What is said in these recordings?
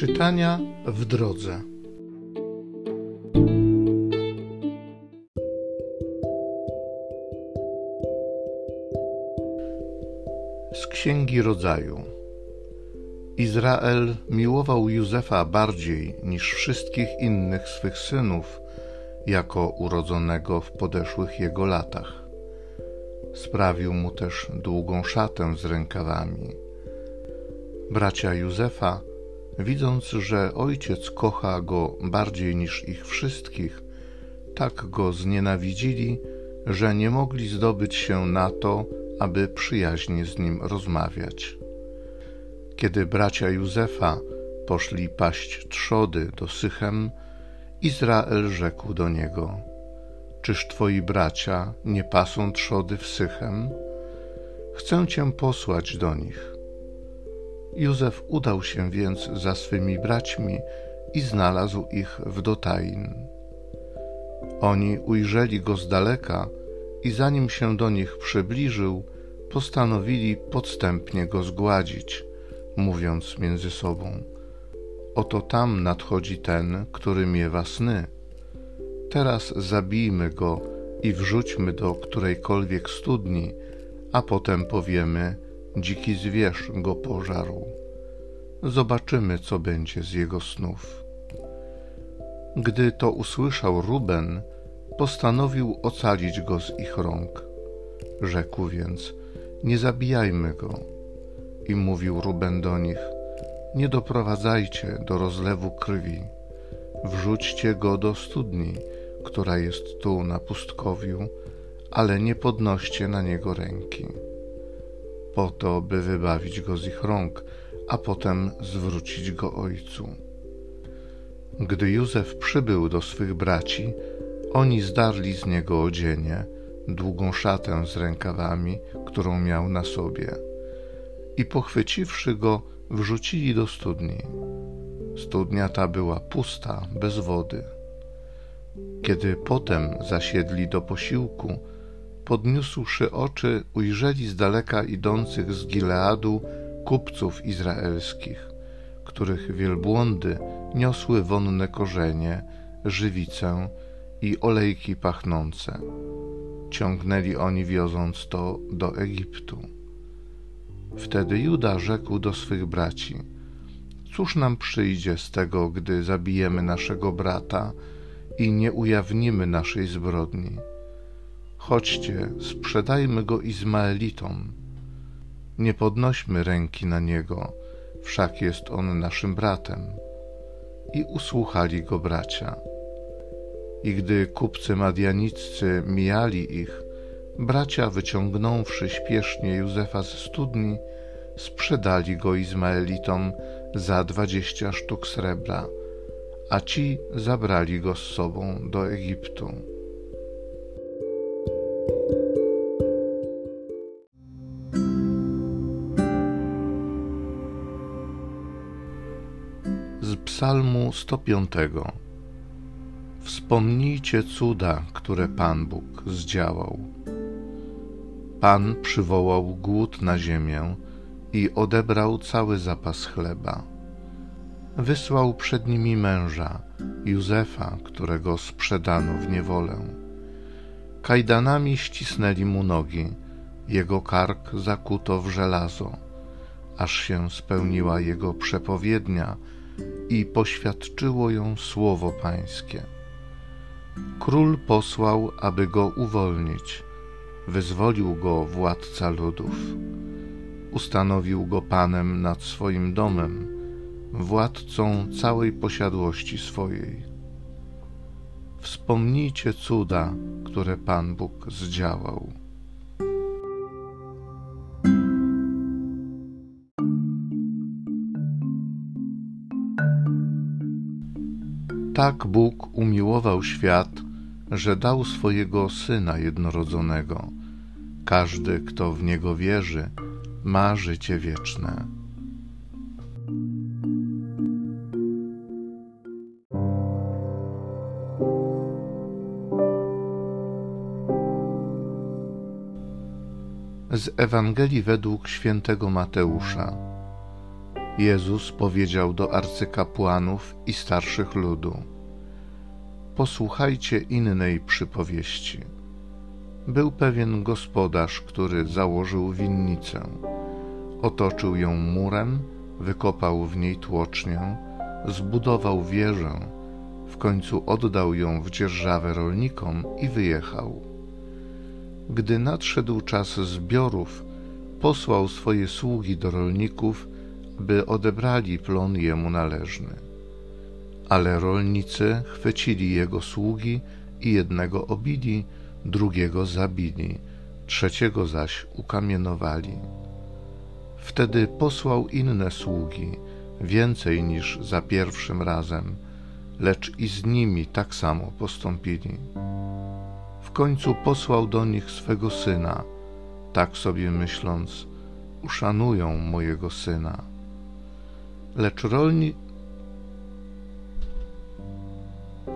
Czytania w drodze. Z Księgi Rodzaju. Izrael miłował Józefa bardziej niż wszystkich innych swych synów, jako urodzonego w podeszłych jego latach. Sprawił mu też długą szatę z rękawami. Bracia Józefa Widząc, że ojciec kocha go bardziej niż ich wszystkich, tak go znienawidzili, że nie mogli zdobyć się na to, aby przyjaźnie z nim rozmawiać. Kiedy bracia Józefa poszli paść trzody do Sychem, Izrael rzekł do niego: Czyż twoi bracia nie pasą trzody w Sychem? Chcę cię posłać do nich Józef udał się więc za swymi braćmi i znalazł ich w Dotain. Oni ujrzeli go z daleka i zanim się do nich przybliżył, postanowili podstępnie go zgładzić, mówiąc między sobą: Oto tam nadchodzi ten, który miewa sny. Teraz zabijmy go i wrzućmy do którejkolwiek studni, a potem powiemy: dziki zwierz go pożarł. Zobaczymy, co będzie z jego snów. Gdy to usłyszał Ruben, postanowił ocalić go z ich rąk. Rzekł więc: Nie zabijajmy go. I mówił Ruben do nich: Nie doprowadzajcie do rozlewu krwi. Wrzućcie go do studni, która jest tu na pustkowiu, ale nie podnoście na niego ręki po to, by wybawić go z ich rąk, a potem zwrócić go ojcu. Gdy Józef przybył do swych braci, oni zdarli z niego odzienie, długą szatę z rękawami, którą miał na sobie, i pochwyciwszy go, wrzucili do studni. Studnia ta była pusta, bez wody. Kiedy potem zasiedli do posiłku, podniósłszy oczy, ujrzeli z daleka idących z Gileadu kupców izraelskich, których wielbłądy niosły wonne korzenie, żywicę i olejki pachnące. Ciągnęli oni wioząc to do Egiptu. Wtedy Juda rzekł do swych braci: Cóż nam przyjdzie z tego, gdy zabijemy naszego brata i nie ujawnimy naszej zbrodni? Chodźcie, sprzedajmy go Izmaelitom. Nie podnośmy ręki na niego, wszak jest on naszym bratem. I usłuchali go bracia. I gdy kupcy madianiccy mijali ich, bracia wyciągnąwszy śpiesznie Józefa ze studni, sprzedali go Izmaelitom za dwadzieścia sztuk srebra, a ci zabrali go z sobą do Egiptu. Psalmu 105 Wspomnijcie cuda, które Pan Bóg zdziałał. Pan przywołał głód na ziemię i odebrał cały zapas chleba. Wysłał przed nimi męża, Józefa, którego sprzedano w niewolę. Kajdanami ścisnęli mu nogi, jego kark zakuto w żelazo, aż się spełniła jego przepowiednia – i poświadczyło ją słowo Pańskie. Król posłał, aby go uwolnić. Wyzwolił go władca ludów. Ustanowił go panem nad swoim domem, władcą całej posiadłości swojej. Wspomnijcie cuda, które Pan Bóg zdziałał. Tak Bóg umiłował świat, że dał swojego Syna jednorodzonego. Każdy, kto w Niego wierzy, ma życie wieczne. Z Ewangelii według świętego Mateusza. Jezus powiedział do arcykapłanów i starszych ludu: Posłuchajcie innej przypowieści. Był pewien gospodarz, który założył winnicę. Otoczył ją murem, wykopał w niej tłocznię, zbudował wieżę, w końcu oddał ją w dzierżawę rolnikom i wyjechał. Gdy nadszedł czas zbiorów, posłał swoje sługi do rolników, by odebrali plon jemu należny. Ale rolnicy chwycili jego sługi i jednego obili, drugiego zabili, trzeciego zaś ukamienowali. Wtedy posłał inne sługi, więcej niż za pierwszym razem, lecz i z nimi tak samo postąpili. W końcu posłał do nich swego syna, tak sobie myśląc, uszanują mojego syna. Lecz rolni,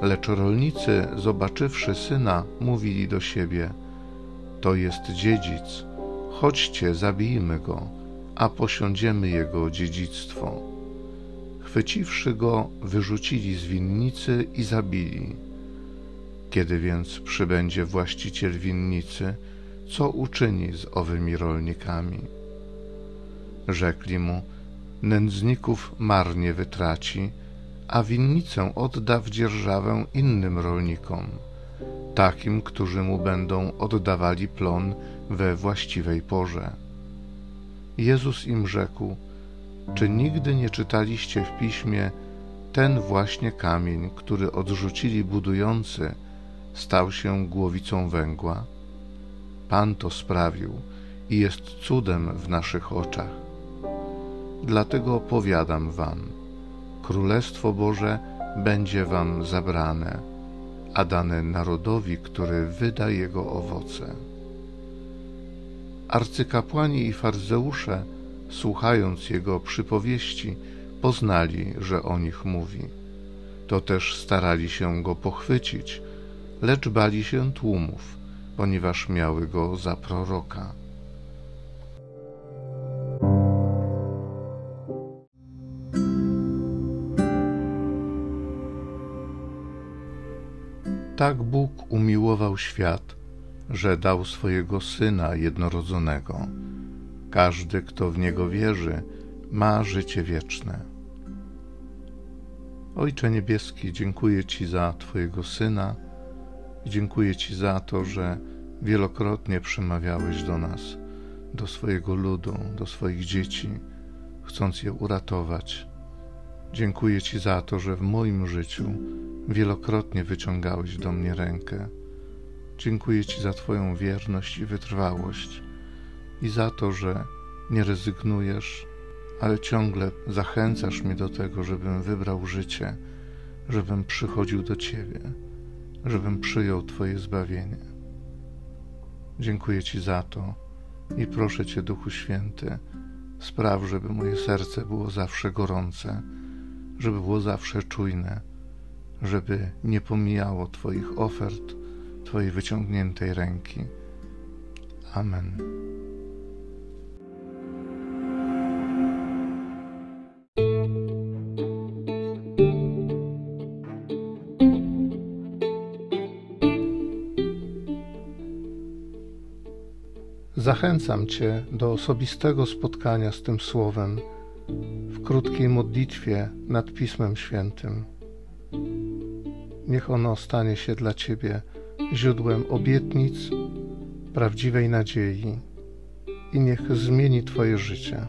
Lecz rolnicy, zobaczywszy syna, mówili do siebie: To jest dziedzic, chodźcie, zabijmy go, a posiądziemy jego dziedzictwo. Chwyciwszy go, wyrzucili z winnicy i zabili. Kiedy więc przybędzie właściciel winnicy, co uczyni z owymi rolnikami? Rzekli mu: Nędzników marnie wytraci a winnicę odda w dzierżawę innym rolnikom, takim, którzy mu będą oddawali plon we właściwej porze. Jezus im rzekł: Czy nigdy nie czytaliście w piśmie, ten właśnie kamień, który odrzucili budujący, stał się głowicą węgła? Pan to sprawił i jest cudem w naszych oczach. Dlatego opowiadam wam Królestwo Boże będzie wam zabrane, a dane narodowi, który wyda jego owoce. Arcykapłani i farzeusze, słuchając jego przypowieści, poznali, że o nich mówi. To też starali się go pochwycić, lecz bali się tłumów, ponieważ miały go za proroka. Tak Bóg umiłował świat, że dał swojego Syna jednorodzonego. Każdy, kto w Niego wierzy, ma życie wieczne. Ojcze Niebieski, dziękuję Ci za Twojego Syna i dziękuję Ci za to, że wielokrotnie przemawiałeś do nas, do swojego ludu, do swoich dzieci, chcąc je uratować. Dziękuję Ci za to, że w moim życiu Wielokrotnie wyciągałeś do mnie rękę. Dziękuję Ci za Twoją wierność i wytrwałość i za to, że nie rezygnujesz, ale ciągle zachęcasz mnie do tego, żebym wybrał życie, żebym przychodził do Ciebie, żebym przyjął Twoje zbawienie. Dziękuję Ci za to i proszę Cię, Duchu Święty, spraw, żeby moje serce było zawsze gorące, żeby było zawsze czujne żeby nie pomijało Twoich ofert, Twojej wyciągniętej ręki. Amen. Zachęcam Cię do osobistego spotkania z tym Słowem krótkiej modlitwie nad Pismem Świętym. Niech ono stanie się dla Ciebie źródłem obietnic, prawdziwej nadziei i niech zmieni Twoje życie.